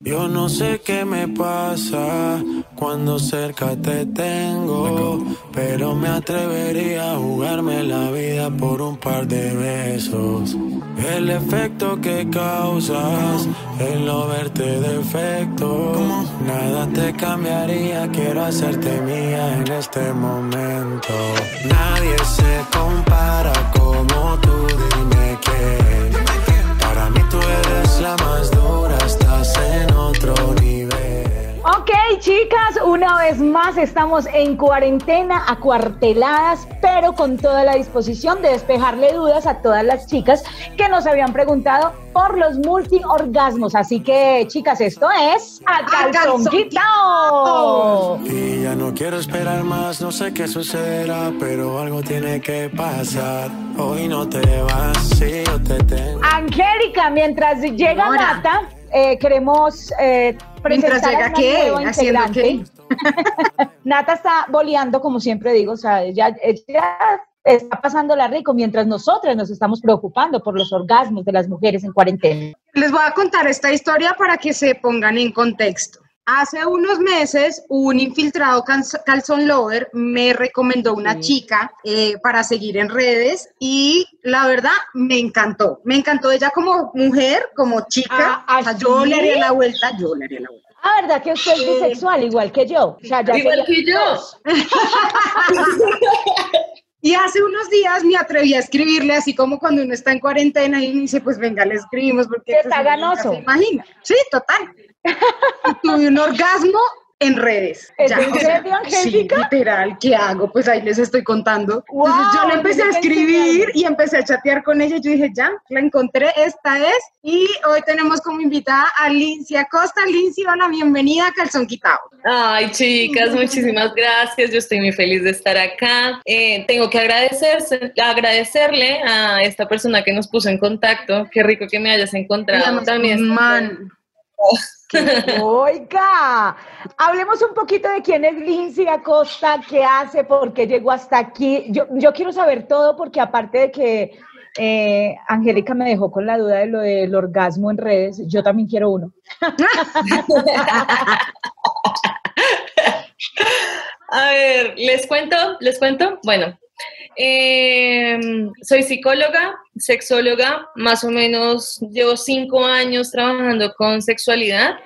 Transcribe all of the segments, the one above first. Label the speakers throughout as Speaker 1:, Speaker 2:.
Speaker 1: Yo no sé qué me pasa cuando cerca te tengo, pero me atrevería a jugarme la vida por un par de besos. El efecto que causas, el no verte defecto, nada te cambiaría, quiero hacerte mía en este momento. Nadie se compara como tú, dime quién. Para mí tú eres la más dura, otro nivel.
Speaker 2: Ok, chicas, una vez más estamos en cuarentena, acuarteladas, pero con toda la disposición de despejarle dudas a todas las chicas que nos habían preguntado por los multiorgasmos. Así que, chicas, esto es A Calzón Quitao.
Speaker 1: Y ya no quiero esperar más, no sé qué sucederá, pero algo tiene que pasar. Hoy no te vas, si yo te tengo.
Speaker 2: Angélica, mientras llega. Nata, eh, queremos eh,
Speaker 3: Mientras
Speaker 2: presentar a
Speaker 3: llega
Speaker 2: una
Speaker 3: qué,
Speaker 2: nueva. Nata está boleando, como siempre digo, o sea, ella, ella está pasándola rico mientras nosotras nos estamos preocupando por los orgasmos de las mujeres en cuarentena.
Speaker 3: Les voy a contar esta historia para que se pongan en contexto. Hace unos meses, un infiltrado calz- calzón lover me recomendó una chica eh, para seguir en redes y la verdad me encantó. Me encantó ella como mujer, como chica.
Speaker 2: Ah,
Speaker 3: O sea,
Speaker 2: ¿así?
Speaker 3: yo le haría la vuelta, yo le haría la vuelta.
Speaker 2: Ah, ¿verdad que usted es bisexual, igual que yo? O sea, ya
Speaker 4: Igual que yo.
Speaker 3: Y hace unos días me atreví a escribirle, así como cuando uno está en cuarentena y me dice, pues venga, le escribimos porque
Speaker 2: Que está ganoso.
Speaker 3: se imagina. Sí, total. Y tuve un orgasmo en redes. Literal, ¿qué hago? Pues ahí les estoy contando. Entonces yo le empecé a escribir y empecé a chatear con ella. Yo dije, ya, la encontré, esta es. Y hoy tenemos como invitada a Lindsay Acosta. Lindsay, hola, bienvenida a Calzón Quitado.
Speaker 4: Ay, chicas, muchísimas gracias. Yo estoy muy feliz de estar acá. Eh, tengo que agradecerse, agradecerle a esta persona que nos puso en contacto. Qué rico que me hayas encontrado.
Speaker 3: Además,
Speaker 4: También
Speaker 3: man.
Speaker 2: Oiga, hablemos un poquito de quién es Lindsay Acosta, qué hace, por qué llegó hasta aquí. Yo, yo quiero saber todo porque aparte de que eh, Angélica me dejó con la duda de lo del orgasmo en redes, yo también quiero uno.
Speaker 4: A ver, les cuento, les cuento. Bueno, eh, soy psicóloga, sexóloga, más o menos llevo cinco años trabajando con sexualidad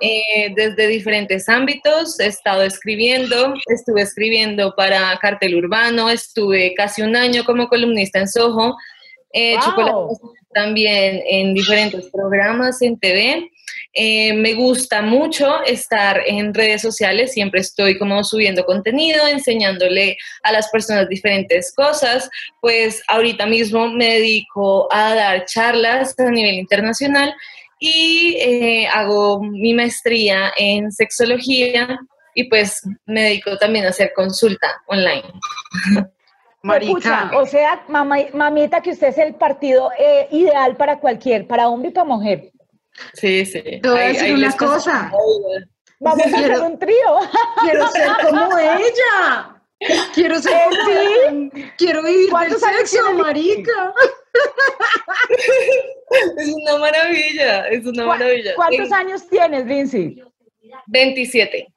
Speaker 4: eh, desde diferentes ámbitos. He estado escribiendo, estuve escribiendo para Cartel Urbano, estuve casi un año como columnista en Soho, hecho
Speaker 2: Wow.
Speaker 4: colaboraciones también en diferentes programas en TV. Eh, me gusta mucho estar en redes sociales, siempre estoy como subiendo contenido, enseñándole a las personas diferentes cosas, pues ahorita mismo me dedico a dar charlas a nivel internacional y eh, hago mi maestría en sexología y pues me dedico también a hacer consulta online.
Speaker 3: Marica.
Speaker 2: Pucha, o sea, mamá- mamita, que usted es el partido eh, ideal para cualquier, para hombre y para mujer.
Speaker 4: Sí, sí.
Speaker 3: Te voy a decir una cosa.
Speaker 2: Vamos a hacer un trío.
Speaker 3: Quiero ser como ella. Quiero ser como ella. Quiero vivir del
Speaker 2: ¿Cuántos años
Speaker 3: sexo,
Speaker 2: tiene
Speaker 3: marica.
Speaker 4: Es una maravilla, es una
Speaker 2: ¿Cu-
Speaker 4: maravilla.
Speaker 2: ¿Cuántos
Speaker 4: En
Speaker 2: años tienes, Lindsay?
Speaker 4: 27.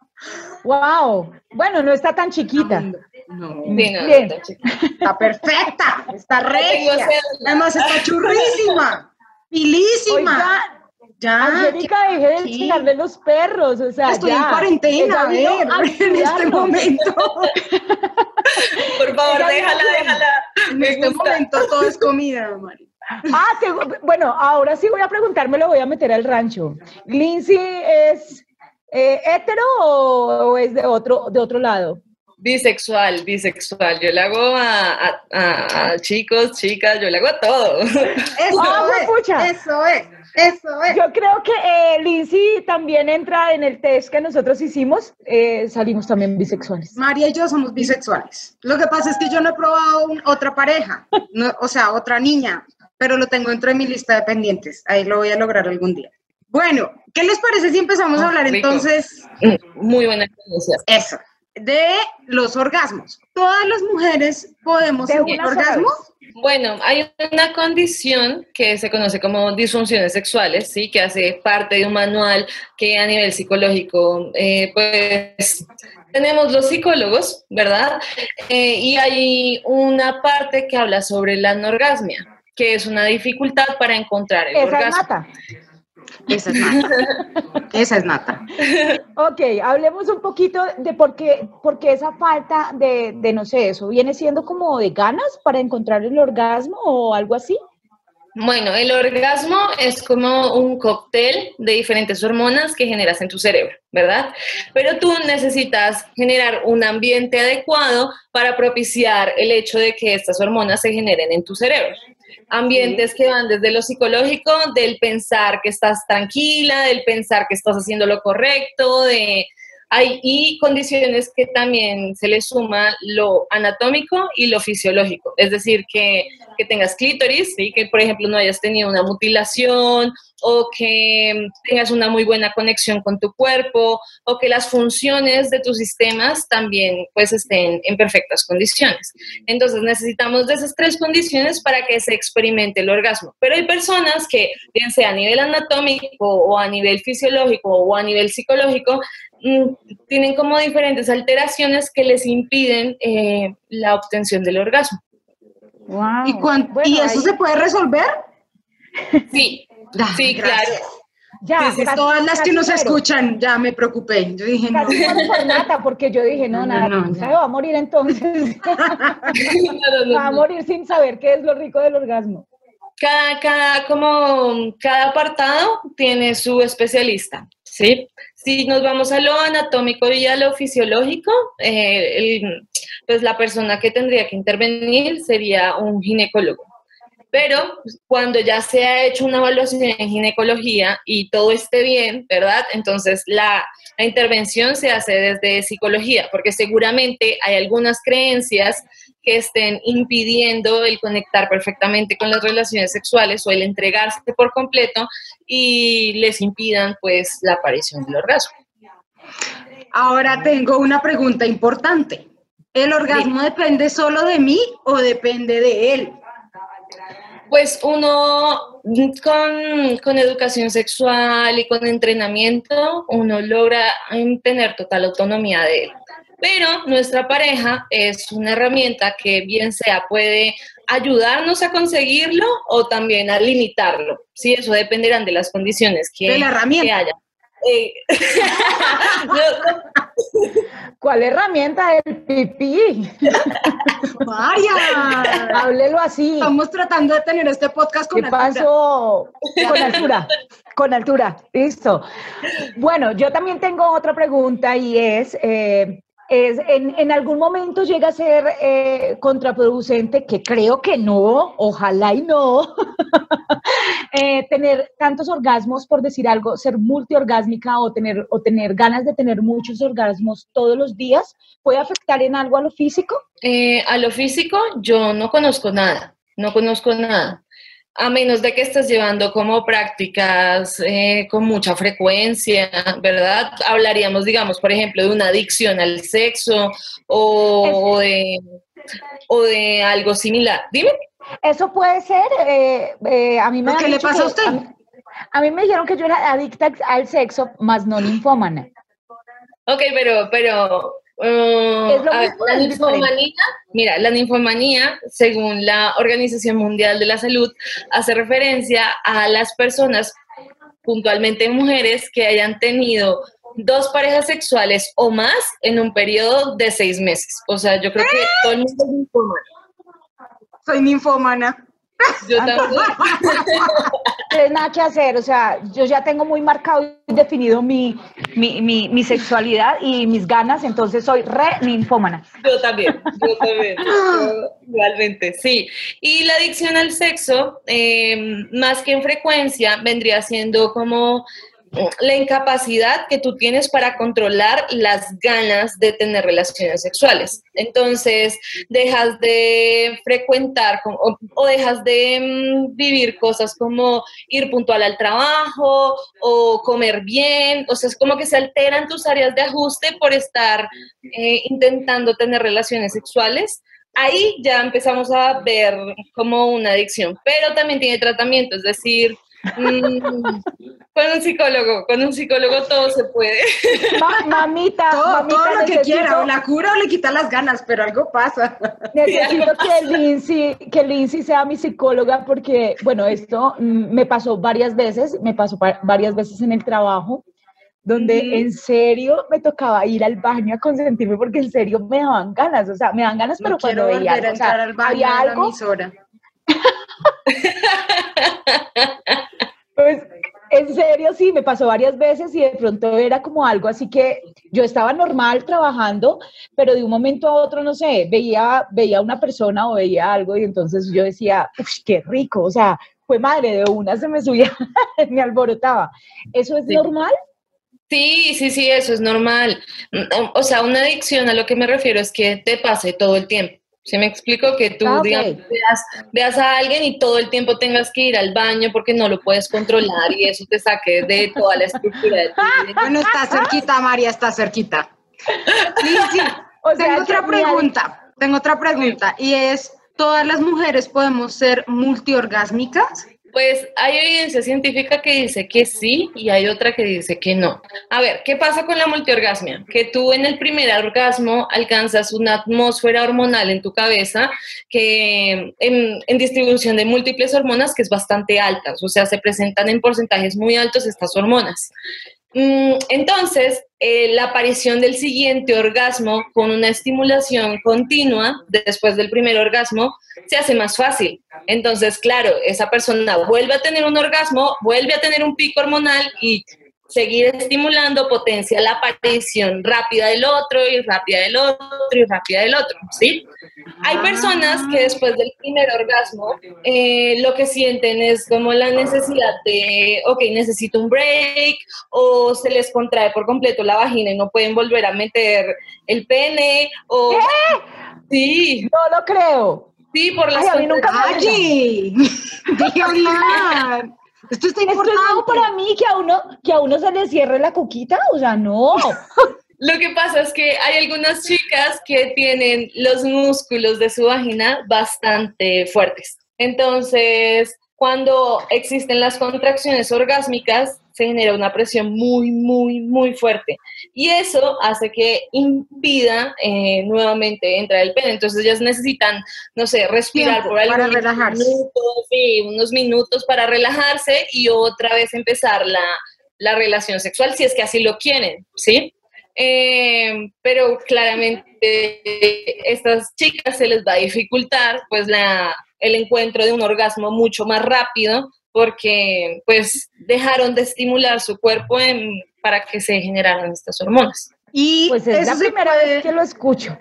Speaker 2: Wow. Bueno, no está tan chiquita.
Speaker 3: No,
Speaker 2: Bien.
Speaker 3: está perfecta. Está regia. Además está churrísima. Pilísima. Ya.
Speaker 2: Angélica, deje de chingarle los perros, o sea,
Speaker 3: Estoy
Speaker 2: ya.
Speaker 3: en cuarentena, a ver, en este momento.
Speaker 4: Por favor, déjala, déjala.
Speaker 3: En
Speaker 4: Me
Speaker 3: este
Speaker 4: gusta.
Speaker 3: momento todo es comida, marica.
Speaker 2: Ah, te- bueno, ahora sí voy a preguntar, me lo voy a meter al rancho. ¿Lindsay es eh, hetero o, o es de otro, de otro lado?
Speaker 4: Bisexual, bisexual. Yo le hago a, a- a- a chicos, chicas, yo le hago a todo.
Speaker 3: Eso
Speaker 2: Ah,
Speaker 3: es.
Speaker 2: pucha.
Speaker 3: Eso es. Eso es.
Speaker 2: Yo creo que eh, Lindsay también entra en el test que nosotros hicimos. eh, salimos también bisexuales.
Speaker 3: María y yo somos bisexuales. Lo que pasa es que yo no he probado un- otra pareja, no- o sea, otra niña, pero lo tengo dentro de mi lista de pendientes. Ahí lo voy a lograr algún día. Bueno, ¿qué les parece si empezamos a
Speaker 4: Ah,
Speaker 3: hablar
Speaker 4: rico.
Speaker 3: entonces?
Speaker 4: Muy buena experiencia.
Speaker 3: Eso, de los orgasmos. ¿Todas las mujeres podemos tener orgasmo?
Speaker 4: Bueno, hay una condición que se conoce como disfunciones sexuales, ¿sí? que hace parte de un manual que a nivel psicológico, eh, pues tenemos los psicólogos, ¿verdad? Eh, y hay una parte que habla sobre la anorgasmia, que es una dificultad para encontrar el orgasmo.
Speaker 3: Esa es nata. Esa es nata.
Speaker 2: Ok, hablemos un poquito de por qué, por esa falta de, de, no sé, eso viene siendo como de ganas para encontrar el orgasmo o algo así.
Speaker 4: Bueno, el orgasmo es como un cóctel de diferentes hormonas que generas en tu cerebro, ¿verdad? Pero tú necesitas generar un ambiente adecuado para propiciar el hecho de que estas hormonas se generen en tu cerebro. Ambientes que van desde lo psicológico, del pensar que estás tranquila, del pensar que estás haciendo lo correcto, de hay y condiciones que también se le suma lo anatómico y lo fisiológico, es decir, que, que tengas clítoris, ¿sí? que por ejemplo no hayas tenido una mutilación o que tengas una muy buena conexión con tu cuerpo o que las funciones de tus sistemas también pues estén en perfectas condiciones. Entonces necesitamos de esas tres condiciones para que se experimente el orgasmo. Pero hay personas que, bien sea a nivel anatómico o a nivel fisiológico o a nivel psicológico, mm, tienen como diferentes alteraciones que les impiden eh, la obtención del orgasmo.
Speaker 3: ¿Y, eso se puede resolver?
Speaker 4: Sí, sí, claro.
Speaker 3: Ya, todas las que nos escuchan, ya me preocupé. Yo dije, no.
Speaker 2: Nata, porque yo dije, no, nada, no, va a morir entonces. va a morir sin saber qué es lo rico del orgasmo.
Speaker 4: Cada, cada, como, cada apartado tiene su especialista, ¿sí? Si nos vamos a lo anatómico y a lo fisiológico, eh, pues la persona que tendría que intervenir sería un ginecólogo. Pero cuando ya se ha hecho una evaluación en ginecología y todo esté bien, ¿verdad? Entonces la, la intervención se hace desde psicología, porque seguramente hay algunas creencias que estén impidiendo el conectar perfectamente con las relaciones sexuales o el entregarse por completo y les impidan pues la aparición del orgasmo.
Speaker 3: Ahora tengo una pregunta importante. ¿El orgasmo depende solo de mí o depende de él?
Speaker 4: Pues uno con, educación sexual y con entrenamiento, uno logra tener total autonomía de él. Pero nuestra pareja es una herramienta que bien sea puede ayudarnos a conseguirlo o también a limitarlo. Sí, eso dependerán de las condiciones que,
Speaker 3: de la herramienta. haya. Eh,
Speaker 2: ¿Cuál herramienta? El pipí.
Speaker 3: María,
Speaker 2: háblelo así.
Speaker 3: Estamos tratando de tener este podcast con
Speaker 2: ¿Qué pasó? Con altura. Con altura. Listo. Bueno, yo también tengo otra pregunta y es, eh, es, en, algún momento llega a ser eh, contraproducente, que creo que no, ojalá y no, eh, tener tantos orgasmos, por decir algo, ser multiorgásmica o tener, o tener ganas de tener muchos orgasmos todos los días, ¿puede afectar en algo a lo físico?
Speaker 4: Eh, a lo físico yo no conozco nada, no conozco nada a menos de que estés llevando como prácticas eh, con mucha frecuencia, ¿verdad? Hablaríamos, digamos, por ejemplo, de una adicción al sexo o, de, o de algo similar. Dime.
Speaker 2: Eso puede ser, eh, eh, a mí me...
Speaker 3: ¿Qué le pasa a usted?
Speaker 2: A mí, me dijeron que yo era adicta al sexo, más no linfómana.
Speaker 4: Ok, pero, pero Uh, la ninfomanía, mira, la ninfomanía, según la Organización Mundial de la Salud, hace referencia a las personas, puntualmente mujeres, que hayan tenido dos parejas sexuales o más en un periodo de seis meses. O sea, yo creo que todo el mundo es ninfómana.
Speaker 3: Soy ninfómana.
Speaker 4: Yo también.
Speaker 2: No nada que hacer, o sea, yo ya tengo muy marcado y definido mi, mi, mi, sexualidad y mis ganas, entonces soy re ninfómana.
Speaker 4: Yo también, yo también, igualmente, sí. Y la adicción al sexo, em, más que en frecuencia, vendría siendo como la incapacidad que tú tienes para controlar las ganas de tener relaciones sexuales. Entonces, dejas de frecuentar o, dejas de mm, vivir cosas como ir puntual al trabajo o comer bien. O sea, es como que se alteran tus áreas de ajuste por estar eh, intentando tener relaciones sexuales ahí ya empezamos a ver como una adicción, pero también tiene tratamiento, es decir, con un psicólogo, con un psicólogo todo se puede.
Speaker 2: mamita,
Speaker 3: todo, lo que quiera, o la cura o le quita las ganas, pero algo pasa.
Speaker 2: Necesito que Lindsay, que Lindsay sea mi psicóloga porque, bueno, esto mm, me pasó varias veces, me pasó varias veces en el trabajo, donde en serio me tocaba ir al baño a consentirme porque en serio me daban ganas, o sea, me dan ganas, pero cuando veía, o sea, al baño había algo, pues en serio, sí, me pasó varias veces y de pronto era como algo así que yo estaba normal trabajando, pero de un momento a otro, no sé, veía, veía una persona o veía algo y entonces yo decía, uff, qué rico, o sea, fue madre, de una se me subía, me alborotaba. ¿Eso es normal?
Speaker 4: Sí, sí, sí, eso es normal. O sea, una adicción a lo que me refiero es que te pase todo el tiempo. Si me explico que tú ah, veas, a alguien y todo el tiempo tengas que ir al baño porque no lo puedes controlar y eso te saque de toda la estructura de tu
Speaker 3: vida. Bueno, está cerquita, María, está cerquita. Sí, sí. O sea, tengo otra pregunta, tengo otra pregunta y es, ¿todas las mujeres podemos ser multiorgásmicas?
Speaker 4: Pues hay evidencia científica que dice que sí y hay otra que dice que no. A ver, ¿qué pasa con la multiorgasmia? Que tú en el primer orgasmo alcanzas una atmósfera hormonal en tu cabeza que en, distribución de múltiples hormonas que es bastante alta, o sea, se presentan en porcentajes muy altos estas hormonas. Mm, entonces, eh, la aparición del siguiente orgasmo con una estimulación continua después del primer orgasmo se hace más fácil. Entonces, claro, esa persona vuelve a tener un orgasmo, vuelve a tener un pico hormonal y seguir estimulando potencia la aparición rápida del otro y rápida del otro y rápida del otro, ¿sí? Hay personas que después del primer orgasmo eh, lo que sienten es como la necesidad de, ok, necesito un break o se les contrae por completo la vagina y no pueden volver a meter el pene o...
Speaker 2: ¿Qué?
Speaker 4: Sí.
Speaker 2: No lo creo.
Speaker 4: Sí, por las...
Speaker 2: Ay, a nunca Esto está importando para mí que a uno que a uno se le cierre la coquita, o sea, no.
Speaker 4: Lo que pasa es que hay algunas chicas que tienen los músculos de su vagina bastante fuertes. Entonces, cuando existen las contracciones orgásmicas, se genera una presión muy, muy, muy fuerte. Y eso hace que impida eh, nuevamente entrar el pene. Entonces ellas necesitan, no sé, respirar por algunos minutos, unos minutos para relajarse y otra vez empezar la, la relación sexual, si es que así lo quieren, ¿sí? Eh, pero claramente estas chicas se les va a dificultar pues la, el encuentro de un orgasmo mucho más rápido porque pues dejaron de estimular su cuerpo para que se generaran estas hormonas.
Speaker 2: Y pues es la primera vez que lo escucho.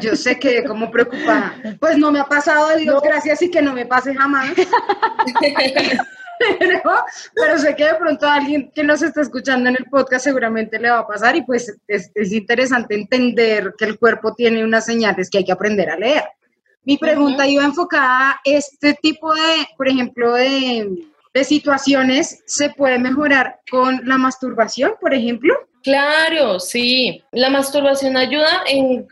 Speaker 3: Yo sé que como preocupada. Pues no me ha pasado, Dios gracias y que no me pase jamás. pero, sé que de pronto a alguien que nos está escuchando en el podcast seguramente le va a pasar y pues es, es interesante entender que el cuerpo tiene unas señales que hay que aprender a leer. Mi pregunta iba enfocada a este tipo de, por ejemplo, de, de situaciones, ¿se puede mejorar con la masturbación, por ejemplo?
Speaker 4: Claro, sí. La masturbación ayuda en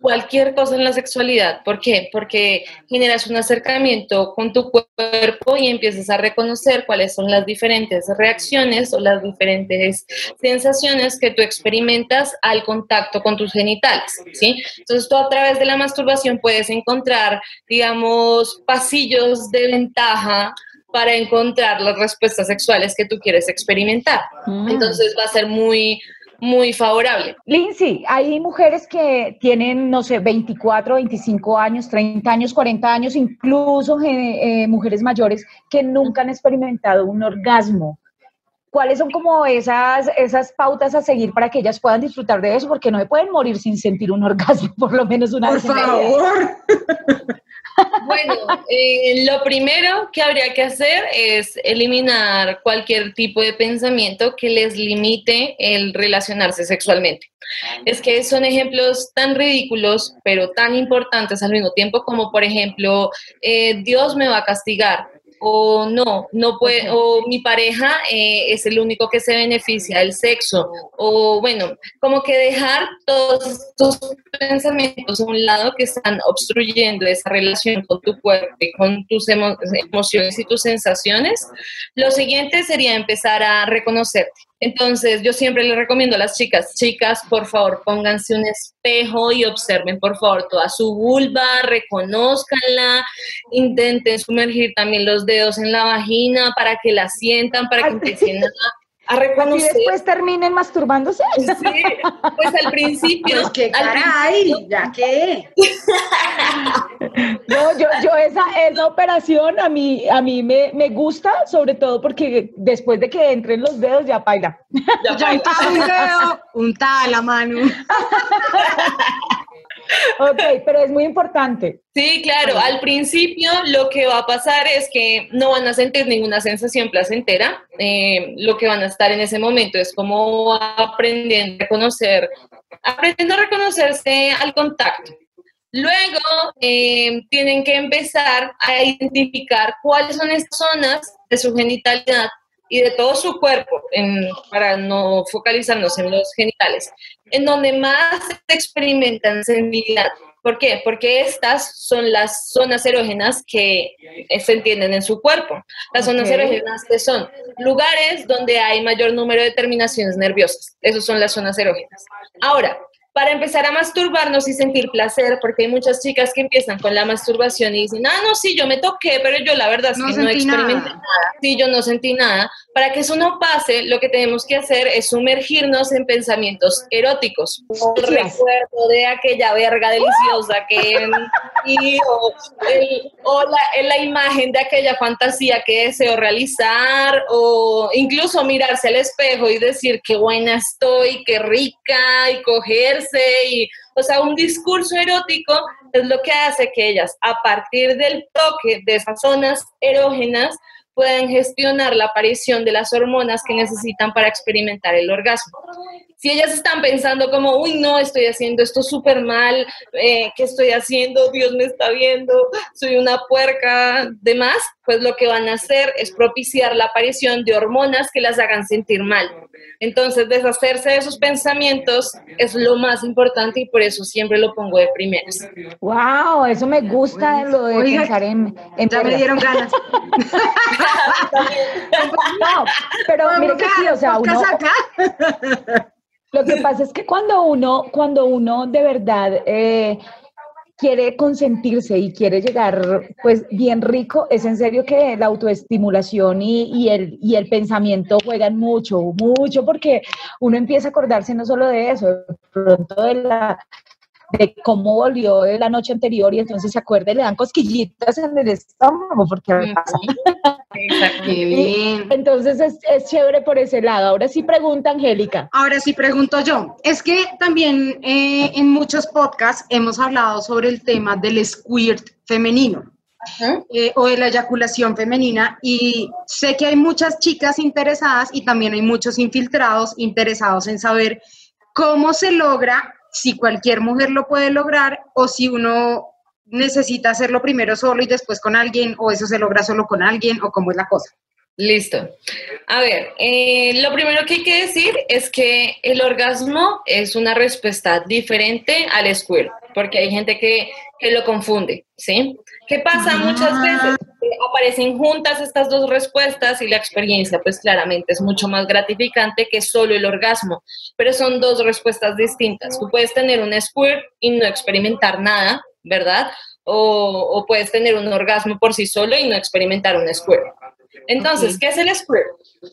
Speaker 4: cualquier cosa en la sexualidad. ¿Por qué? Porque generas un acercamiento con tu cuerpo y empiezas a reconocer cuáles son las diferentes reacciones o las diferentes sensaciones que tú experimentas al contacto con tus genitales, ¿sí? Entonces tú a través de la masturbación puedes encontrar, digamos, pasillos de ventaja para encontrar las respuestas sexuales que tú quieres experimentar. Mm. Entonces va a ser muy muy favorable.
Speaker 2: Lindsay, hay mujeres que tienen, no sé, 24, 25 años, 30 años, 40 años, incluso eh, eh, mujeres mayores que nunca han experimentado un orgasmo. ¿Cuáles son como esas, esas pautas a seguir para que ellas puedan disfrutar de eso? Porque no me pueden morir sin sentir un orgasmo, por lo menos una
Speaker 3: vez. Por favor.
Speaker 4: Bueno, eh, lo primero que habría que hacer es eliminar cualquier tipo de pensamiento que les limite el relacionarse sexualmente. Es que son ejemplos tan ridículos, pero tan importantes al mismo tiempo, como por ejemplo, eh, Dios me va a castigar, o no, no puede, o mi pareja eh, es el único que se beneficia del sexo, o bueno, como que dejar todos estos pensamientos a un lado que están obstruyendo esa relación con tu cuerpo y con tus emociones y tus sensaciones. Lo siguiente sería empezar a reconocerte entonces, yo siempre le recomiendo a las chicas, chicas, por favor, pónganse un espejo y observen, por favor, toda su vulva, reconozcanla, intenten sumergir también los dedos en la vagina para que la sientan, para que empiecen a a reconocer.
Speaker 2: ¿Y después terminen masturbándose?
Speaker 4: Sí, pues al principio.
Speaker 3: Pues qué caray, ya qué.
Speaker 2: No, yo, yo esa, esa operación a mí, a mí me, me gusta, sobre todo porque después de que entren los dedos ya baila.
Speaker 3: Ya, ya un dedo, untada la mano.
Speaker 2: Ok, pero es muy importante.
Speaker 4: Sí, claro. Al principio lo que va a pasar es que no van a sentir ninguna sensación placentera. Eh, lo que van a estar en ese momento es como aprendiendo a reconocer, aprendiendo a reconocerse al contacto. Luego eh, tienen que empezar a identificar cuáles son estas zonas de su genitalidad y de todo su cuerpo, para no focalizarnos en los genitales, en donde más experimentan sensibilidad. ¿Por qué? Porque estas son las zonas erógenas que se entienden en su cuerpo. Las zonas erógenas que son lugares donde hay mayor número de terminaciones nerviosas. Esas son las zonas erógenas. Ahora, para empezar a masturbarnos y sentir placer, porque hay muchas chicas que empiezan con la masturbación y dicen, ah, no, sí, yo me toqué, pero yo la verdad es que no experimenté nada. Sí, yo no sentí nada. Para que eso no pase, lo que tenemos que hacer es sumergirnos en pensamientos eróticos. El recuerdo de aquella verga deliciosa que... y, o, o la, la imagen de aquella fantasía que deseo realizar, o incluso mirarse al espejo y decir, qué buena estoy, qué rica, y coger y, o sea, un discurso erótico es lo que hace que ellas, a partir del toque de esas zonas erógenas, puedan gestionar la aparición de las hormonas que necesitan para experimentar el orgasmo. Si ellas están pensando como, uy, no, estoy haciendo esto súper mal, eh, ¿qué estoy haciendo? Dios me está viendo, soy una puerca, demás, pues lo que van a hacer es propiciar la aparición de hormonas que las hagan sentir mal. Entonces, deshacerse de esos pensamientos es lo más importante y por eso siempre lo pongo de primeras.
Speaker 2: ¡Wow! Eso me gusta lo de pensar en,
Speaker 3: Ya me dieron ganas.
Speaker 2: no, pero mire que sí, o sea, uno... Lo que pasa es que cuando uno, cuando uno de verdad eh, quiere consentirse y quiere llegar pues bien rico, es en serio que la autoestimulación y, el, y el pensamiento juegan mucho, mucho, porque uno empieza a acordarse no solo de eso, de pronto de la de cómo volvió la noche anterior y entonces se acuerda y le dan cosquillitas en el estómago porque entonces es, es, chévere por ese lado. Ahora sí pregunta Angélica.
Speaker 3: Ahora sí pregunto yo. Es que también eh, en muchos podcasts hemos hablado sobre el tema del squirt femenino. Eh, o de la eyaculación femenina y sé que hay muchas chicas interesadas y también hay muchos infiltrados interesados en saber cómo se logra si cualquier mujer lo puede lograr o si uno necesita hacerlo primero solo y después con alguien o eso se logra solo con alguien o cómo es la cosa.
Speaker 4: Listo. A ver, eh, lo primero que hay que decir es que el orgasmo es una respuesta diferente al squirt, porque hay gente que, que lo confunde, ¿sí? ¿Qué pasa muchas veces? Aparecen juntas estas dos respuestas y la experiencia, pues claramente es mucho más gratificante que solo el orgasmo, pero son dos respuestas distintas. Tú puedes tener un squirt y no experimentar nada, ¿verdad? O, o puedes tener un orgasmo por sí solo y no experimentar un squirt. Entonces, ¿qué es el squirt?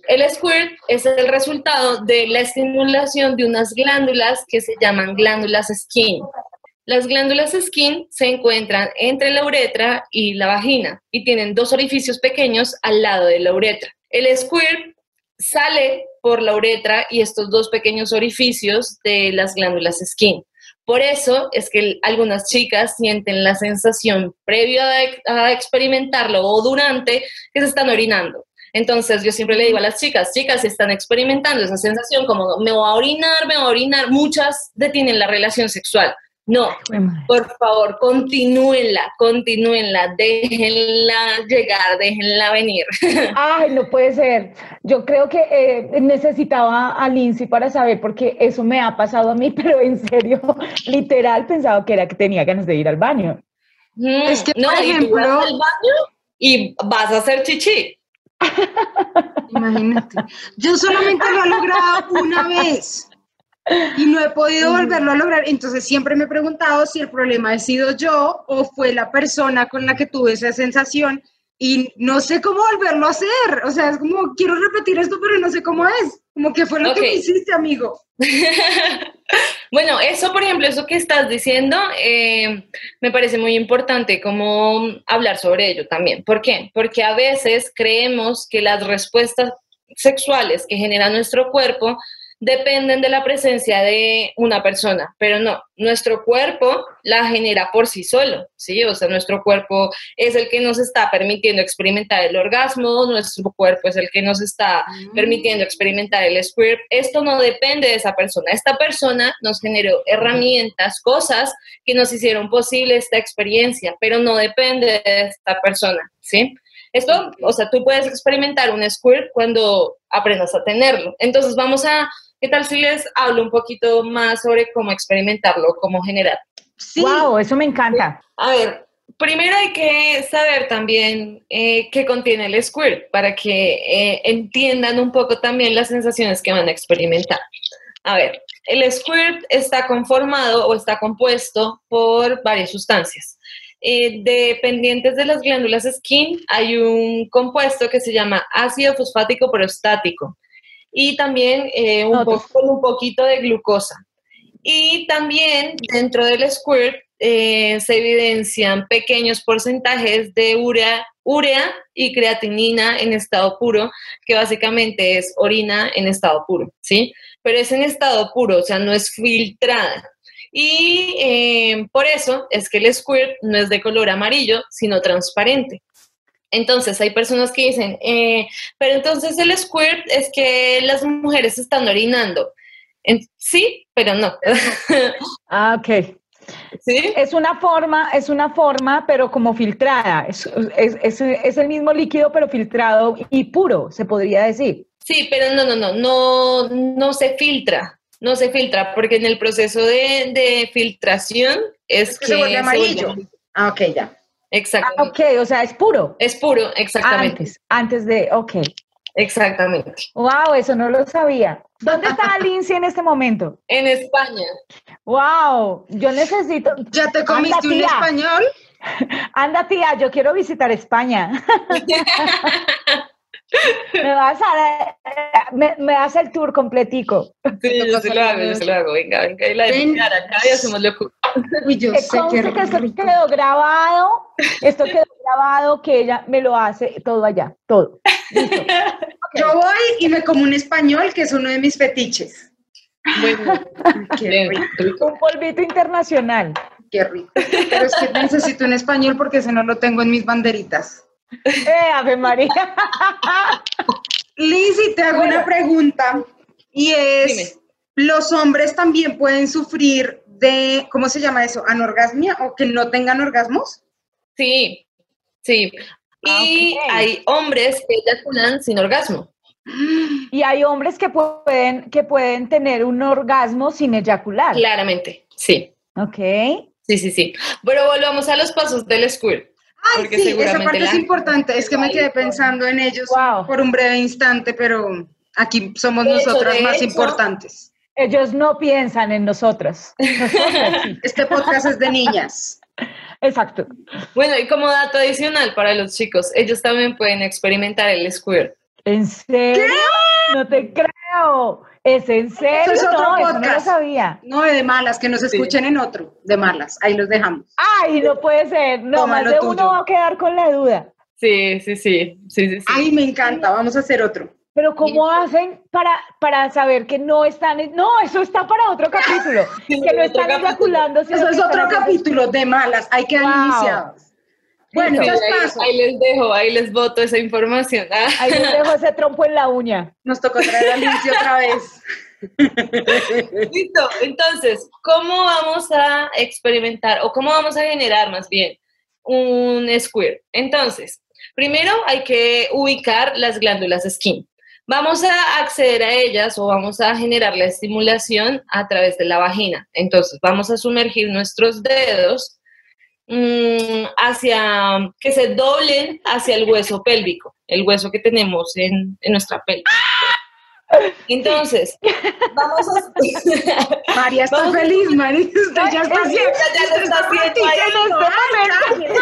Speaker 4: El squirt es el resultado de la estimulación de unas glándulas que se llaman glándulas skin. Las glándulas skin se encuentran entre la uretra y la vagina y tienen dos orificios pequeños al lado de la uretra. El squirt sale por la uretra y estos dos pequeños orificios de las glándulas skin. Por eso es que algunas chicas sienten la sensación previo a, experimentarlo o durante que se están orinando. Entonces yo siempre le digo a las chicas, chicas, si están experimentando esa sensación como me voy a orinar, me voy a orinar, muchas detienen la relación sexual. No, por favor, continúenla, continúenla, déjenla llegar, déjenla venir.
Speaker 2: Ay, no puede ser. Yo creo que eh, necesitaba a Lindsay para saber, porque eso me ha pasado a mí, pero en serio, literal pensaba que era que tenía ganas de ir al baño.
Speaker 4: Mm, es que, no, por ejemplo, vas al baño y vas a hacer chichi.
Speaker 3: Imagínate. Yo solamente lo he logrado una vez y no he podido volverlo a lograr. Entonces siempre me he preguntado si el problema he sido yo o fue la persona con la que tuve esa sensación y no sé cómo volverlo a hacer. O sea, es como, quiero repetir esto, pero no sé cómo es. Como que fue lo que hiciste, amigo.
Speaker 4: bueno, eso, por ejemplo, eso que estás diciendo, eh, me parece muy importante como hablar sobre ello también. ¿Por qué? Porque a veces creemos que las respuestas sexuales que genera nuestro cuerpo dependen de la presencia de una persona, pero no, nuestro cuerpo la genera por sí solo, ¿sí? O sea, nuestro cuerpo es el que nos está permitiendo experimentar el orgasmo, nuestro cuerpo es el que nos está mm. permitiendo experimentar el squirt. Esto no depende de esa persona. Esta persona nos generó herramientas, cosas que nos hicieron posible esta experiencia, pero no depende de esta persona, ¿sí? Esto, o sea, tú puedes experimentar un squirt cuando aprendas a tenerlo. Entonces, vamos a ¿Qué tal si les hablo un poquito más sobre cómo experimentarlo, cómo generar?
Speaker 2: Sí. Wow, eso me encanta.
Speaker 4: A ver, primero hay que saber también eh, qué contiene el squirt para que eh, entiendan un poco también las sensaciones que van a experimentar. A ver, el squirt está conformado o está compuesto por varias sustancias. Eh, dependientes de las glándulas skin, hay un compuesto que se llama ácido fosfático prostático y también eh, un con un poquito de glucosa. Y también dentro del squirt eh, se evidencian pequeños porcentajes de urea, urea y creatinina en estado puro, que básicamente es orina en estado puro, ¿sí? Pero es en estado puro, o sea, no es filtrada. Y eh, por eso es que el squirt no es de color amarillo, sino transparente. Entonces, hay personas que dicen, eh, pero entonces el squirt es que las mujeres están orinando. sí, pero no.
Speaker 2: ah, ok. ¿Sí? Es una forma, es una forma, pero como filtrada. Es, el mismo líquido, pero filtrado y puro, se podría decir.
Speaker 4: Sí, pero no, no, no, no, no se filtra. No se filtra, porque en el proceso de, filtración es, que,
Speaker 3: se vuelve amarillo. Ah, ok, ya.
Speaker 4: Exacto.
Speaker 2: Ah, ok, o sea, es puro.
Speaker 4: Es puro, exactamente.
Speaker 2: Antes, antes de, ok.
Speaker 4: Exactamente.
Speaker 2: Wow, eso no lo sabía. ¿Dónde está Lindsay en este momento?
Speaker 4: En España.
Speaker 2: Wow, yo necesito.
Speaker 3: ¿Ya te comiste un español?
Speaker 2: Anda, tía, yo quiero visitar España. me vas a me, me hace el tour completico.
Speaker 4: Sí, yo se lo hago, yo se lo hago. Venga, venga, y la de cara, cada día hacemos locura.
Speaker 2: Uy, yo sé que, esto quedó grabado, esto quedó grabado, que ella me lo hace todo allá, todo.
Speaker 3: Yo voy y me como un español, que es uno de mis fetiches.
Speaker 2: Bueno, qué rico. Un polvito internacional.
Speaker 3: Qué rico. Pero es que necesito un español porque ese no lo tengo en mis banderitas.
Speaker 2: ¡Eh, Ave María!
Speaker 3: Lizzy, te hago una pregunta y es, ¿los hombres también pueden sufrir de, ¿cómo se llama eso? ¿Anorgasmia o que no tengan orgasmos?
Speaker 4: Sí, sí. Ah, y hay hombres que eyaculan sin orgasmo.
Speaker 2: Y hay hombres que pueden, que pueden tener un orgasmo sin eyacular.
Speaker 4: Claramente, sí.
Speaker 2: Ok.
Speaker 4: Sí, sí, sí. Pero volvamos a los pasos del squirt.
Speaker 3: Ay, sí, esa parte es importante. Es que me quedé pensando en ellos por un breve instante, pero aquí somos nosotras más importantes.
Speaker 2: Ellos no piensan en nosotros.
Speaker 3: Este podcast es de niñas.
Speaker 2: Exacto.
Speaker 4: Bueno, y como dato adicional para los chicos, ellos también pueden experimentar el squirt.
Speaker 2: ¿En serio? No te creo. ¿Es en serio?
Speaker 3: es otro
Speaker 2: no,
Speaker 3: podcast.
Speaker 2: no lo sabía.
Speaker 3: No, de malas, que nos escuchen en otro, de malas. Ahí los dejamos.
Speaker 2: Ay, no puede ser. No, más de uno va a quedar con la duda.
Speaker 4: Sí, sí, sí, sí, sí,
Speaker 3: Ay, me encanta. Vamos a hacer otro.
Speaker 2: Pero ¿cómo hacen para, para saber que no están, no, eso está para otro capítulo, que no están eyaculando.
Speaker 3: Eso es otro capítulo de malas, hay que wow. iniciados.
Speaker 4: Bueno, ahí, ahí, les dejo, ahí les voto esa información.
Speaker 2: Ahí les dejo ese trompo en la uña.
Speaker 3: Nos tocó traer a Lindsay otra vez.
Speaker 4: Listo, entonces, ¿cómo vamos a experimentar o cómo vamos a generar más bien un square? Entonces, primero hay que ubicar las glándulas skin. Vamos a acceder a ellas o vamos a generar la estimulación a través de la vagina. Entonces, vamos a sumergir nuestros dedos mmm, hacia, que se doblen hacia el hueso pélvico, el hueso que tenemos en, en nuestra pelvis. Entonces, vamos a...
Speaker 3: María está vamos feliz, María. Usted ya está haciendo.
Speaker 4: Ya lo está haciendo.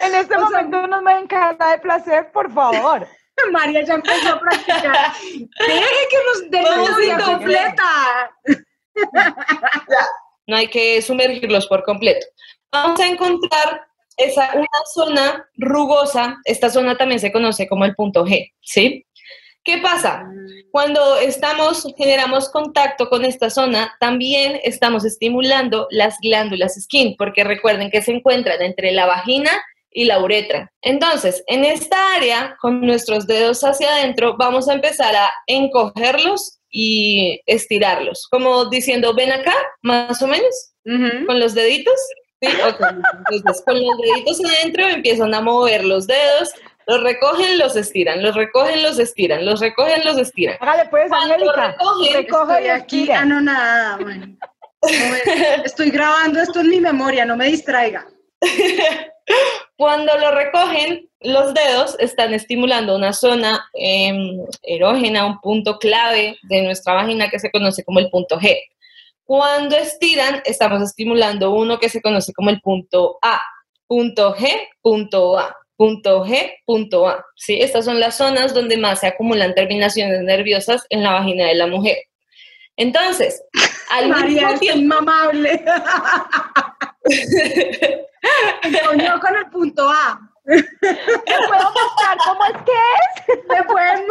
Speaker 2: En este momento nos me encanta de placer, por favor.
Speaker 3: María ya empezó a practicar. Deje que nos dé la vida completa.
Speaker 4: No hay que sumergirlos por completo. Vamos a encontrar esa, una zona rugosa. Esta zona también se conoce como el punto G, ¿sí? ¿Qué pasa? Cuando estamos, generamos contacto con esta zona, también estamos estimulando las glándulas skin, porque recuerden que se encuentran entre la vagina y la uretra. Entonces, en esta área, con nuestros dedos hacia adentro, vamos a empezar a encogerlos y estirarlos, como diciendo, ven acá, más o menos, uh -huh. con los deditos. Sí, okay. Entonces, con los deditos adentro empiezan a mover los dedos, los recogen, los estiran, los recogen, los estiran, los recogen, los estiran.
Speaker 2: Hágale pues, Angélica, recoge y
Speaker 3: aquí
Speaker 2: estira.
Speaker 3: anonada, man. Estoy grabando esto en mi memoria, no me distraiga.
Speaker 4: Cuando lo recogen, los dedos están estimulando una zona eh, erógena, un punto clave de nuestra vagina que se conoce como el punto G. Cuando estiran, estamos estimulando uno que se conoce como el punto A. Punto G, punto A. Punto G, punto A. ¿sí? Estas son las zonas donde más se acumulan terminaciones nerviosas en la vagina de la mujer. Entonces, al
Speaker 3: María
Speaker 4: mismo
Speaker 3: es
Speaker 4: tiempo...
Speaker 3: inmamable. Coño con el punto A.
Speaker 2: ¿Me puedo mostrar cómo es que es?
Speaker 3: ¿Me pueden...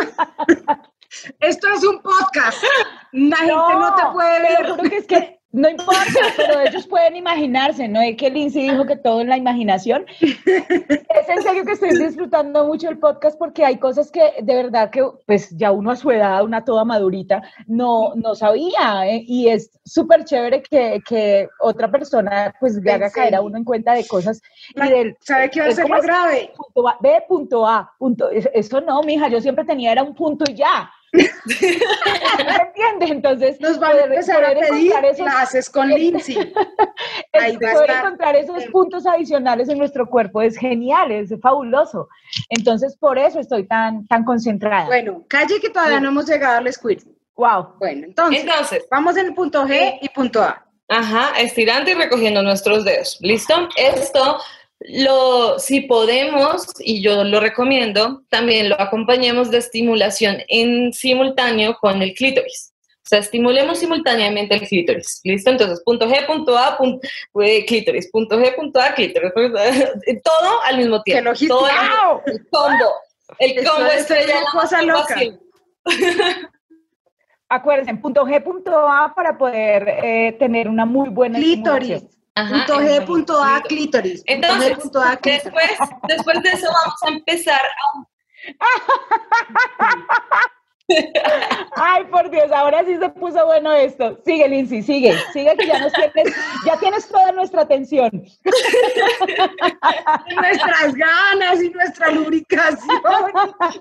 Speaker 3: Esto es un podcast. La gente no te puede ver.
Speaker 2: Que es que no importa, pero ellos pueden imaginarse, ¿no? Es que Lindsay dijo que todo en la imaginación. Es en serio que estoy disfrutando mucho el podcast porque hay cosas que de verdad que, pues ya uno a su edad, una toda madurita, no, no sabía. ¿eh? Y es súper chévere que, que, otra persona pues le haga caer a uno en cuenta de cosas.
Speaker 3: La,
Speaker 2: y del,
Speaker 3: ¿Sabe qué va a ser lo grave?
Speaker 2: Punto a, B, punto A, punto. Esto no, mija, yo siempre tenía era un punto y ya. ¿Me entiendes? Entonces,
Speaker 3: nos van a empezar a pedir esos, clases con Lindsay.
Speaker 2: Ahí va poder encontrar esos puntos adicionales en nuestro cuerpo es genial, es fabuloso. Entonces, por eso estoy tan, tan concentrada.
Speaker 3: Bueno, calle que todavía sí. no hemos llegado al squirt.
Speaker 2: Wow.
Speaker 3: Bueno, entonces, entonces vamos en el punto G sí. y punto A.
Speaker 4: Ajá, estirando y recogiendo nuestros dedos. ¿Listo? Esto lo, si podemos, y yo lo recomiendo, también lo acompañemos de estimulación en simultáneo con el clítoris. O sea, estimulemos simultáneamente el clítoris. ¿Listo? Entonces, punto G, punto A, punto, eh, clítoris, punto G, punto A, clítoris. Todo al mismo tiempo.
Speaker 3: ¡Qué
Speaker 4: todo el, el combo. El combo estrella
Speaker 3: la cosa loca.
Speaker 2: Acuérdense, punto G, punto A para poder eh, tener una muy buena
Speaker 3: clítoris. Ajá, punto G, punto A, clítoris.
Speaker 4: Entonces,
Speaker 3: punto G, punto A,
Speaker 4: clítoris. Después, después de eso vamos a empezar a...
Speaker 2: Ay, por Dios, ahora sí se puso bueno esto. Sigue, Lindsay, sigue, sigue que ya nos tienes, ya tienes toda nuestra atención.
Speaker 3: Y nuestras ganas y nuestra lubricación.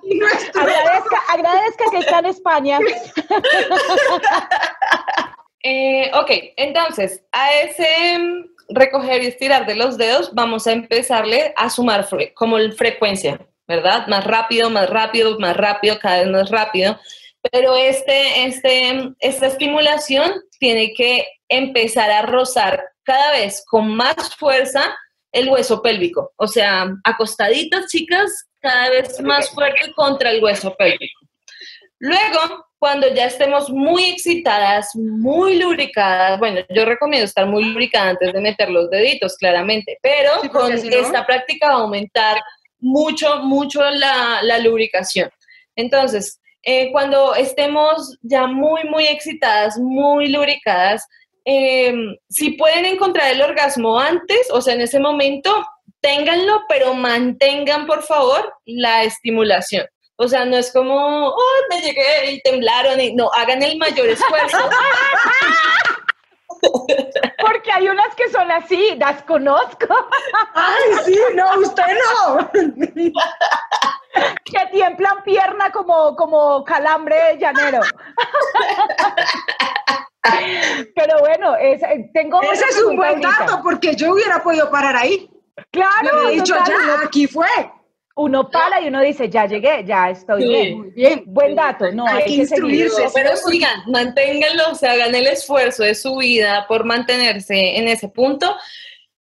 Speaker 3: Y nuestro...
Speaker 2: agradezca, agradezca que está en España.
Speaker 4: Eh, ok, entonces, a ese recoger y estirar de los dedos, vamos a empezarle a sumar como frecuencia, ¿verdad? Más rápido, más rápido, más rápido, cada vez más rápido. Pero este, este, esta estimulación tiene que empezar a rozar cada vez con más fuerza el hueso pélvico. O sea, acostaditas, chicas, cada vez más fuerte contra el hueso pélvico. Luego, cuando ya estemos muy excitadas, muy lubricadas, bueno, yo recomiendo estar muy lubricada antes de meter los deditos, claramente, pero sí, con si no... esta práctica va a aumentar mucho, mucho la, la lubricación. Entonces, eh, cuando estemos ya muy, muy excitadas, muy lubricadas, eh, si pueden encontrar el orgasmo antes, o sea, en ese momento, ténganlo, pero mantengan, por favor, la estimulación. O sea, no es como, oh, me llegué y temblaron. Y, no, hagan el mayor esfuerzo.
Speaker 2: Porque hay unas que son así, las conozco.
Speaker 3: Ay, sí, no, usted no.
Speaker 2: que tiemblan pierna como, como calambre llanero. Pero bueno, es, tengo.
Speaker 3: Ese es un buen dato, porque yo hubiera podido parar ahí.
Speaker 2: Claro.
Speaker 3: he dicho, ya, aquí fue.
Speaker 2: Uno para y uno dice, ya llegué, ya estoy bien. Buen dato, no, hay, que, instruirse.
Speaker 4: Pero sigan, manténganlo, o sea, hagan el esfuerzo de su vida por mantenerse en ese punto.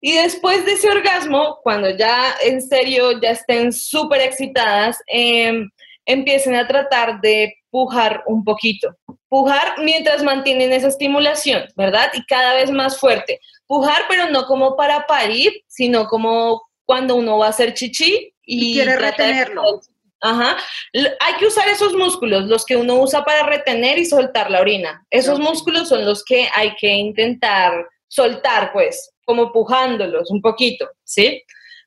Speaker 4: Y después de ese orgasmo, cuando ya en serio ya estén súper excitadas, em, empiecen a tratar de pujar un poquito. Pujar mientras mantienen esa estimulación, ¿verdad? Y cada vez más fuerte. Pujar, pero no como para parir, sino como cuando uno va a hacer chichi y,
Speaker 3: quiere retenerlo.
Speaker 4: Ajá. Hay que usar esos músculos, los que uno usa para retener y soltar la orina. Esos músculos son los que hay que intentar soltar, pues, como pujándolos un poquito, ¿sí?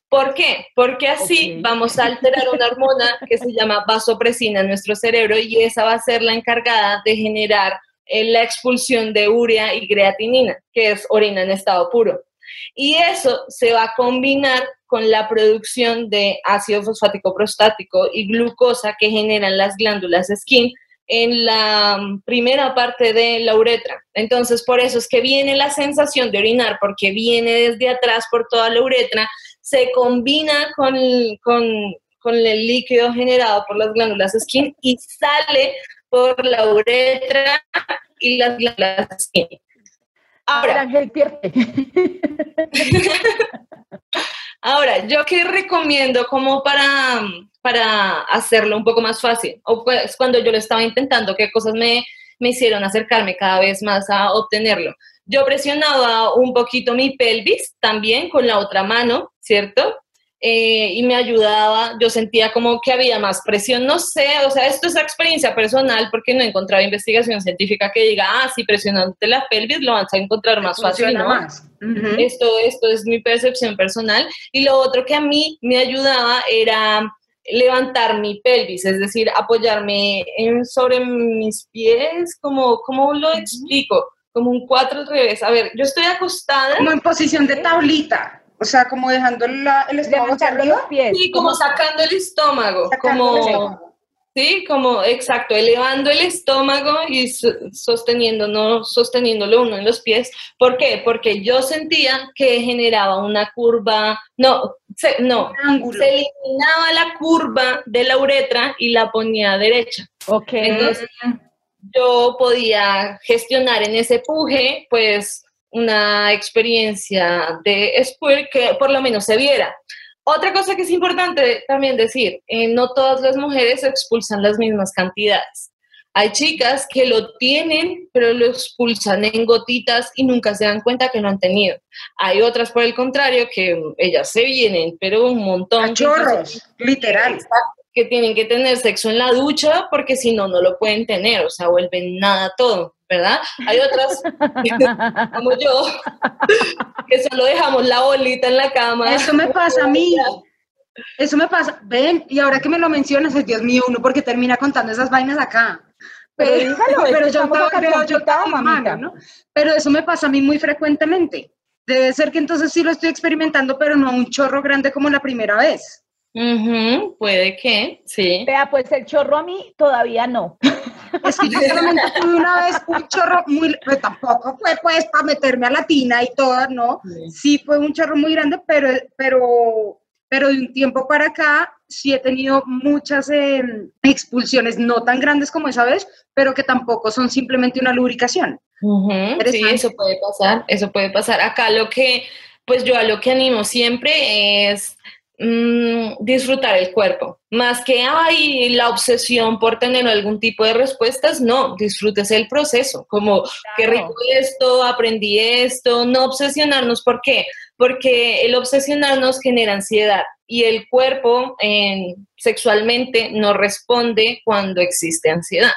Speaker 4: ¿Por qué? Porque así vamos a alterar una hormona que se llama vasopresina en nuestro cerebro y esa va a ser la encargada de generar eh, la expulsión de urea y creatinina, que es orina en estado puro. Y eso se va a combinar con la producción de ácido fosfático prostático y glucosa que generan las glándulas skin en la mm, primera parte de la uretra. Entonces, por eso es que viene la sensación de orinar, porque viene desde atrás por toda la uretra, se combina con, con el líquido generado por las glándulas skin y sale por la uretra y las glándulas skin. Ahora, Ahora, yo qué recomiendo como para, para hacerlo un poco más fácil, o pues cuando yo lo estaba intentando, qué cosas me, me hicieron acercarme cada vez más a obtenerlo. Yo presionaba un poquito mi pelvis también con la otra mano, ¿cierto? Eh, y me ayudaba, yo sentía como que había más presión, no sé, o sea, esto es experiencia personal porque no he encontrado investigación científica que diga, ah, si presionándote la pelvis lo vas a encontrar más fácil, ¿no? Más. esto, esto es mi percepción personal. Y lo otro que a mí me ayudaba era levantar mi pelvis, es decir, apoyarme en, sobre mis pies, como, ¿cómo lo explico? Como un cuatro al revés. A ver, yo estoy acostada.
Speaker 3: Como en posición de tablita. O sea, como dejando el estómago
Speaker 4: los pies. Sí, como, sacando el estómago. como, Sí, como, exacto, elevando el estómago y sosteniendo, no sosteniéndolo uno en los pies. ¿Por qué? Porque yo sentía que generaba una curva, no, se, no, se eliminaba la curva de la uretra y la ponía derecha.
Speaker 2: Ok.
Speaker 4: Entonces, yo podía gestionar en ese puje, pues, una experiencia de squirt que por lo menos se viera. Otra cosa que es importante también decir, eh, no todas las mujeres expulsan las mismas cantidades. Hay chicas que lo tienen, pero lo expulsan en gotitas y nunca se dan cuenta que lo han tenido. Hay otras, por el contrario, que ellas se vienen, pero un montón.
Speaker 3: chorros, literal.
Speaker 4: Que tienen que tener sexo en la ducha porque si no, no lo pueden tener, o sea, vuelven nada todo. ¿verdad? Hay otras, como yo, que solo dejamos la bolita en la cama.
Speaker 3: Eso me pasa a mí. Eso me pasa. Ven, y ahora que me lo mencionas, Dios mío, uno porque termina contando esas vainas acá. Pero, pero, yo, pero yo mamita. ¿no? Pero eso me pasa a mí muy frecuentemente. Debe ser que entonces sí lo estoy experimentando, pero no a un chorro grande como la primera vez.
Speaker 4: Puede que, sí.
Speaker 2: Vea, pues el chorro a mí todavía no.
Speaker 3: Es que yo solamente tuve una vez un chorro muy, pues tampoco fue pues para meterme a la tina y todo, ¿no? Sí fue un chorro muy grande, pero, pero, pero de un tiempo para acá sí he tenido muchas em, expulsiones, no tan grandes como esa vez, pero que tampoco son simplemente una lubricación.
Speaker 4: Sí, eso puede pasar, eso puede pasar. Acá lo que, pues yo a lo que animo siempre es Mm, disfrutar el cuerpo. Más que hay la obsesión por tener algún tipo de respuestas, no, disfrutes el proceso, como qué rico esto, aprendí esto, no obsesionarnos. ¿Por qué? porque el obsesionarnos genera ansiedad y el cuerpo sexualmente no responde cuando existe ansiedad.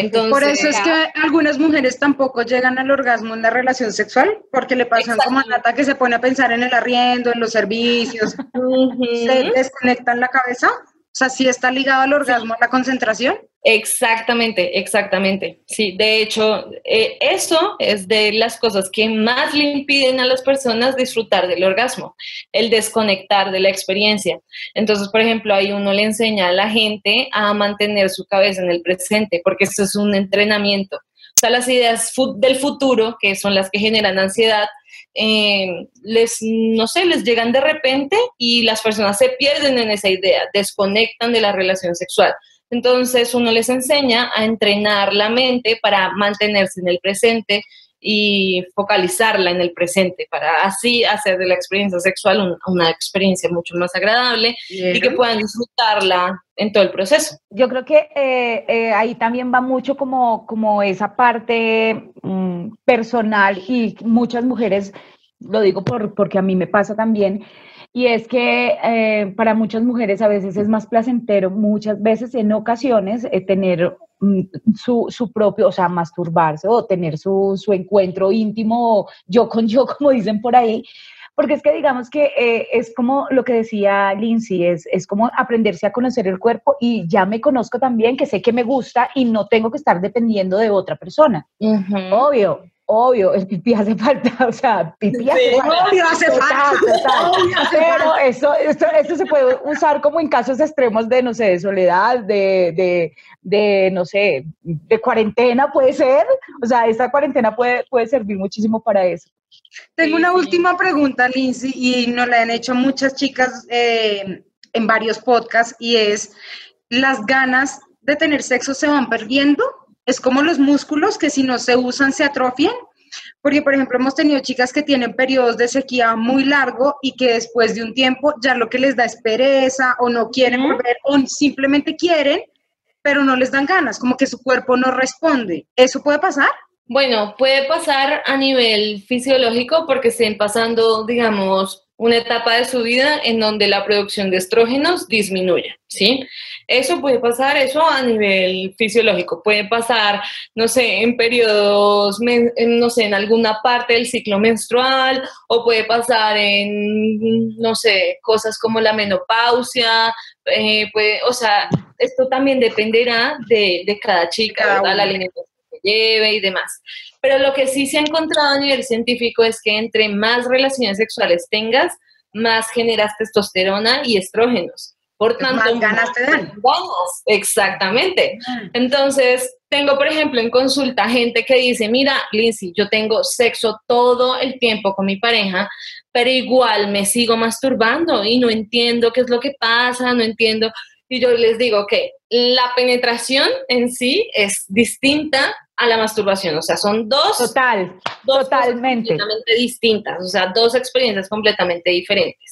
Speaker 3: Entonces, Por eso es que algunas mujeres tampoco llegan al orgasmo en la relación sexual, porque le pasan como a Nata que se pone a pensar en el arriendo, en los servicios, se desconectan la cabeza. O sea, sí está ligado al orgasmo, a la concentración.
Speaker 4: Exactamente, exactamente. Sí, de hecho, eh, eso es de las cosas que más le impiden a las personas disfrutar del orgasmo, el desconectar de la experiencia. Entonces, por ejemplo, ahí uno le enseña a la gente a mantener su cabeza en el presente, porque esto es un entrenamiento. O sea, las ideas del futuro, que son las que generan ansiedad, eh, les, no sé, les llegan de repente y las personas se pierden en esa idea, desconectan de la relación sexual. Entonces uno les enseña a entrenar la mente para mantenerse en el presente y focalizarla en el presente para así hacer de la experiencia sexual una experiencia mucho más agradable y que puedan disfrutarla en todo el proceso.
Speaker 2: Yo creo que eh, eh, ahí también va mucho como, como esa parte mm, personal y muchas mujeres, lo digo por, porque a mí me pasa también, y es que eh, para muchas mujeres a veces es más placentero, muchas veces en ocasiones, tener Mm, su, su, propio, o sea, masturbarse o tener su, su, encuentro íntimo, yo con yo, como dicen por ahí, porque es que digamos que eh, es como lo que decía Lindsay, es, es como aprenderse a conocer el cuerpo y ya me conozco también, que sé que me gusta y no tengo que estar dependiendo de otra persona. Obvio, obvio, el pipí hace falta, o sea, pipí hace falta.
Speaker 3: Obvio hace falta.
Speaker 2: Pero eso, eso, se puede usar como en casos extremos de, no sé, de soledad, de, de, de, no sé, de cuarentena puede ser. O sea, esta cuarentena puede, puede servir muchísimo para eso.
Speaker 3: Tengo una última pregunta, Lindsay, y nos la han hecho muchas chicas eh, en varios podcasts, y es, ¿las ganas de tener sexo se van perdiendo? Es como los músculos que si no se usan se atrofian. Porque, por ejemplo, hemos tenido chicas que tienen periodos de sequía muy largo y que después de un tiempo ya lo que les da es pereza o no quieren volver o simplemente quieren, pero no les dan ganas, como que su cuerpo no responde. ¿Eso puede pasar?
Speaker 4: Bueno, puede pasar a nivel fisiológico porque estén pasando, digamos, una etapa de su vida en donde la producción de estrógenos disminuye, ¿sí? Eso puede pasar, eso a nivel fisiológico, puede pasar, no sé, en periodos, no sé, en alguna parte del ciclo menstrual, o puede pasar en, no sé, cosas como la menopausia, eh, puede, o sea, esto también dependerá de, cada chica, la alimentación lleve y demás. Pero lo que sí se ha encontrado a nivel científico es que entre más relaciones sexuales tengas, más generas testosterona y estrógenos. Por tanto,
Speaker 3: más ganas te dan.
Speaker 4: exactamente. Mm. Entonces, tengo, por ejemplo, en consulta gente que dice, mira, Lindsay, yo tengo sexo todo el tiempo con mi pareja, pero igual me sigo masturbando y no entiendo qué es lo que pasa, no entiendo. Y yo les digo que la penetración en sí es distinta a la masturbación. O sea, son dos.
Speaker 2: Total, totalmente.
Speaker 4: completamente distintas, o sea, dos experiencias completamente diferentes.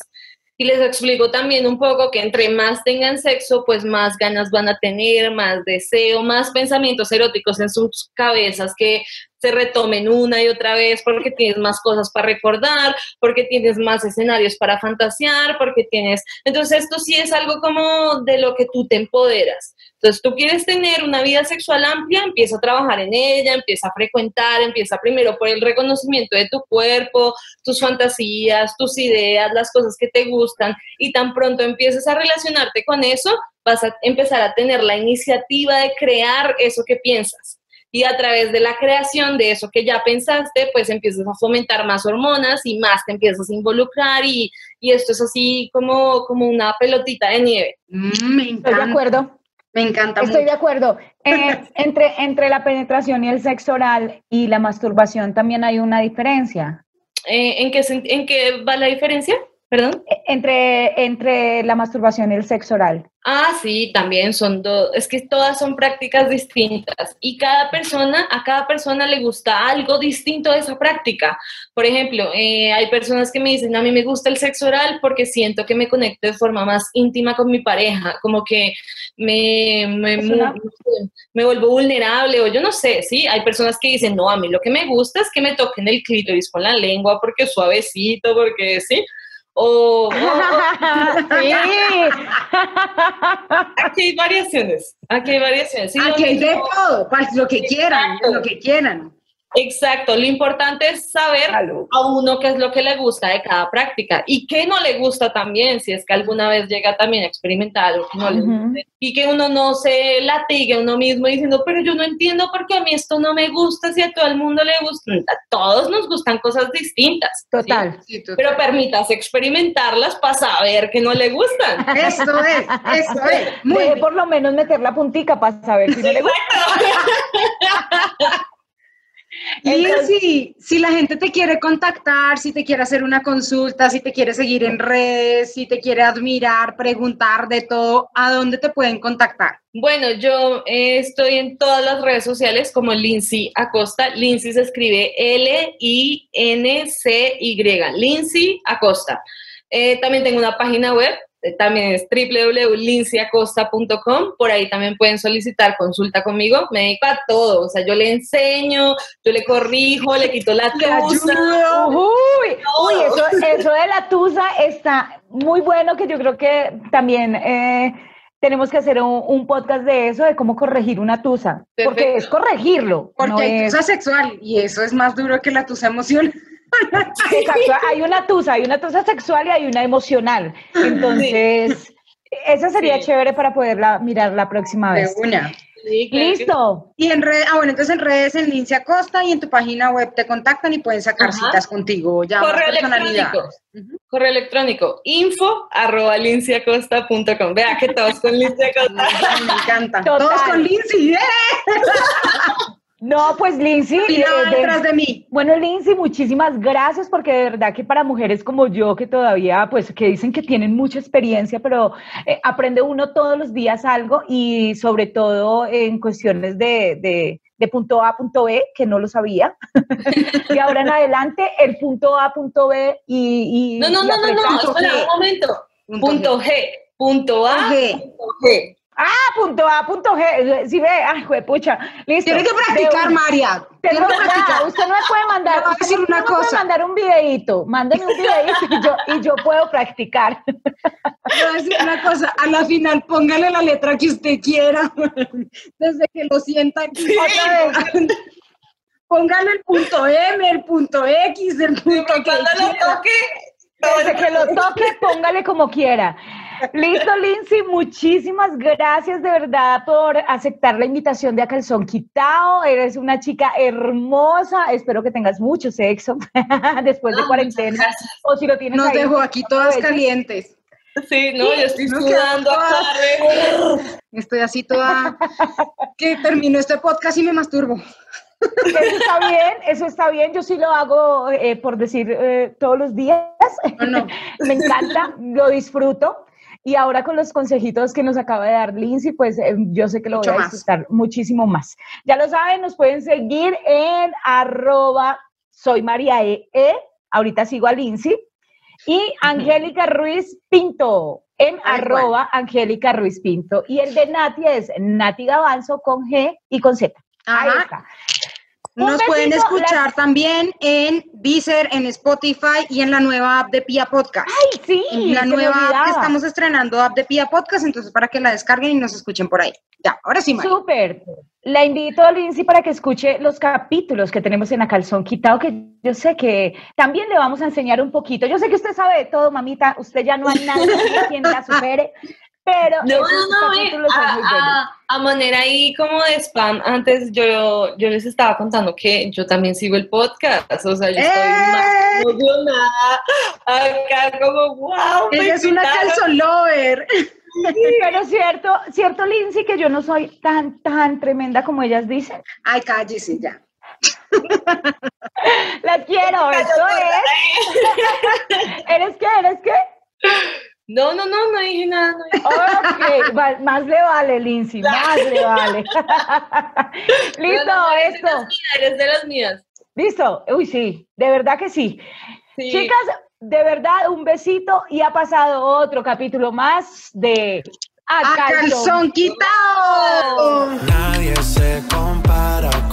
Speaker 4: Y les explico también un poco que entre más tengan sexo, pues más ganas van a tener, más deseo, más pensamientos eróticos en sus cabezas que se retomen una y otra vez porque tienes más cosas para recordar, porque tienes más escenarios para fantasear, porque tienes... Entonces esto sí es algo como de lo que tú te empoderas. Entonces tú quieres tener una vida sexual amplia, empieza a trabajar en ella, empieza a frecuentar, empieza primero por el reconocimiento de tu cuerpo, tus fantasías, tus ideas, las cosas que te gustan y tan pronto empieces a relacionarte con eso, vas a empezar a tener la iniciativa de crear eso que piensas y a través de la creación de eso que ya pensaste, pues empiezas a fomentar más hormonas y más te empiezas a involucrar y, y esto es así como, como una pelotita de nieve.
Speaker 2: Mm, me encanta. Estoy de acuerdo.
Speaker 3: Me encanta.
Speaker 2: Estoy de acuerdo. Eh, entre, entre la penetración y el sexo oral y la masturbación también hay una diferencia.
Speaker 4: Eh, ¿en, qué, ¿En qué va la diferencia? ¿Perdón?
Speaker 2: Entre, entre la masturbación y el sexo oral.
Speaker 4: Ah, sí, también son dos, es que todas son prácticas distintas y cada persona, a cada persona le gusta algo distinto de esa práctica. Por ejemplo, eh, hay personas que me dicen, a mí me gusta el sexo oral porque siento que me conecto de forma más íntima con mi pareja, como que me, me, me, vuelvo vulnerable o yo no sé, sí, hay personas que dicen, no, a mí lo que me gusta es que me toquen el clítoris con la lengua porque es suavecito, porque sí. O,
Speaker 2: sí.
Speaker 4: Aquí hay variaciones. Aquí hay variaciones.
Speaker 3: aquí hay de todo, lo que quieran, lo que quieran.
Speaker 4: Exacto, lo importante es saber a uno qué es lo que le gusta de cada práctica y qué no le gusta también, si es que alguna vez llega también a experimentar algo que no le gusta. Y que uno no se latigue a uno mismo diciendo, pero yo no entiendo por qué a mí esto no me gusta, si a todo el mundo le gusta. A todos nos gustan cosas distintas.
Speaker 2: Total.
Speaker 4: Pero permitas experimentarlas para saber que no le gustan.
Speaker 3: Eso es, eso es.
Speaker 2: Muy por lo menos meter la para saber si no le gusta.
Speaker 3: Y si la gente te quiere contactar, si te quiere hacer una consulta, si te quiere seguir en redes, si te quiere admirar, preguntar de todo, ¿a dónde te pueden contactar?
Speaker 4: Bueno, yo eh, estoy en todas las redes sociales como Lindsay Acosta. Lindsay se escribe L-I-N-C-Y. Lindsay Acosta. Eh, también tengo una página web también es www.linciacosta.com, por ahí también pueden solicitar consulta conmigo, me dedico a todo, o sea, yo le enseño, yo le corrijo, le quito la tusa.
Speaker 2: Uy, uy eso, eso, de la tusa está muy bueno, que yo creo que también eh, tenemos que hacer un, podcast de eso, de cómo corregir una tusa, porque es corregirlo.
Speaker 3: Porque hay tusa sexual y eso es más duro que la tusa emocional.
Speaker 2: Exacto, hay una tusa, hay una tusa sexual y hay una emocional. Entonces, esa sería chévere para poderla mirar la próxima vez. Listo.
Speaker 3: Y en redes, ah, bueno, entonces en redes en Lincia Costa y en tu página web te contactan y pueden sacar citas contigo. Ya
Speaker 4: Correo electrónico. Correo electrónico, info arroba linciacosta.com. Vea que todos con Lincia Costa.
Speaker 3: Me encanta. Todos con Lindsay.
Speaker 2: No, pues Lindsay.
Speaker 3: Y detrás de mí.
Speaker 2: Bueno, Lindsay, muchísimas gracias porque de verdad que para mujeres como yo que todavía, pues que dicen que tienen mucha experiencia, pero eh, aprende uno todos los días algo y sobre todo en cuestiones de, de, punto A, punto B, que no lo sabía. y ahora en adelante el punto A, punto B y...
Speaker 4: no, no, no, no, no, espera un momento. Punto G. Punto A, punto G.
Speaker 2: Ah, punto A, punto G. Si ve, ay, pucha. Listo.
Speaker 3: Tienes que practicar, María.
Speaker 2: Tengo que practicar. Usted no me puede mandar.
Speaker 3: a decir una cosa.
Speaker 2: Me mandar un videito. Mándeme un videito y yo, y yo puedo practicar.
Speaker 3: Voy a decir una cosa. A la final, póngale la letra que usted quiera. Desde que lo sienta aquí. Otra vez. Póngale el punto M, el punto X, el punto que lo
Speaker 2: toque. Desde que lo toque, póngale como quiera. Listo, Lindsay, muchísimas gracias de verdad por aceptar la invitación de A Calzón Quitao. Eres una chica hermosa. Espero que tengas mucho sexo después de cuarentena.
Speaker 3: O si lo tienes Nos dejo aquí todas calientes.
Speaker 4: Sí, no, yo estoy sudando
Speaker 3: Estoy así toda que termino este podcast y me masturbo.
Speaker 2: Eso está bien, eso está bien. Yo sí lo hago, eh, por decir, eh, todos los días. me encanta, lo disfruto. Y ahora con los consejitos que nos acaba de dar Lindsay, pues eh, yo sé que lo voy a disfrutar muchísimo más. Ya lo saben, nos pueden seguir en arroba soy María e, e. ahorita sigo a Lindsay, y Angélica Ruiz Pinto en arroba Angélica Ruiz Pinto. Y el de Nati es Nati Gavanzo con G y con Z. Ahí está.
Speaker 3: Nos pueden escuchar también en Deezer, en Spotify y en la nueva app de Pia Podcast.
Speaker 2: ¡Ay, sí!
Speaker 3: En la nueva app que estamos estrenando, app de Pia Podcast, entonces para que la descarguen y nos escuchen por ahí. Ya, ahora sí, María.
Speaker 2: Súper. La invito a Lindsay para que escuche los capítulos que tenemos en A Calzón Quitado, que yo sé que también le vamos a enseñar un poquito. Yo sé que usted sabe de todo, mamita. Usted ya no hay nadie quien la supere. Pero
Speaker 4: no, no, no, a, manera ahí como de spam, antes yo, yo les estaba contando que yo también sigo el podcast, o sea, yo estoy ¡Eh! emocionada acá como, wow.
Speaker 3: Ella es una calzón lover.
Speaker 2: pero cierto, cierto, Lindsay, que yo no soy tan, tan tremenda como ellas dicen.
Speaker 3: Ay, cállese ya.
Speaker 2: La quiero, eso es. ¿Eres qué? ¿Eres qué?
Speaker 4: No, no, no, no dije nada. No
Speaker 2: más le vale, Lindsay, más le vale. Listo,
Speaker 4: esto. De, las mías, eres.
Speaker 2: Listo, uy, sí, de verdad que sí. Chicas, de verdad, un besito y ha pasado otro capítulo más de
Speaker 3: A, A calzón, quitado. Nadie se compara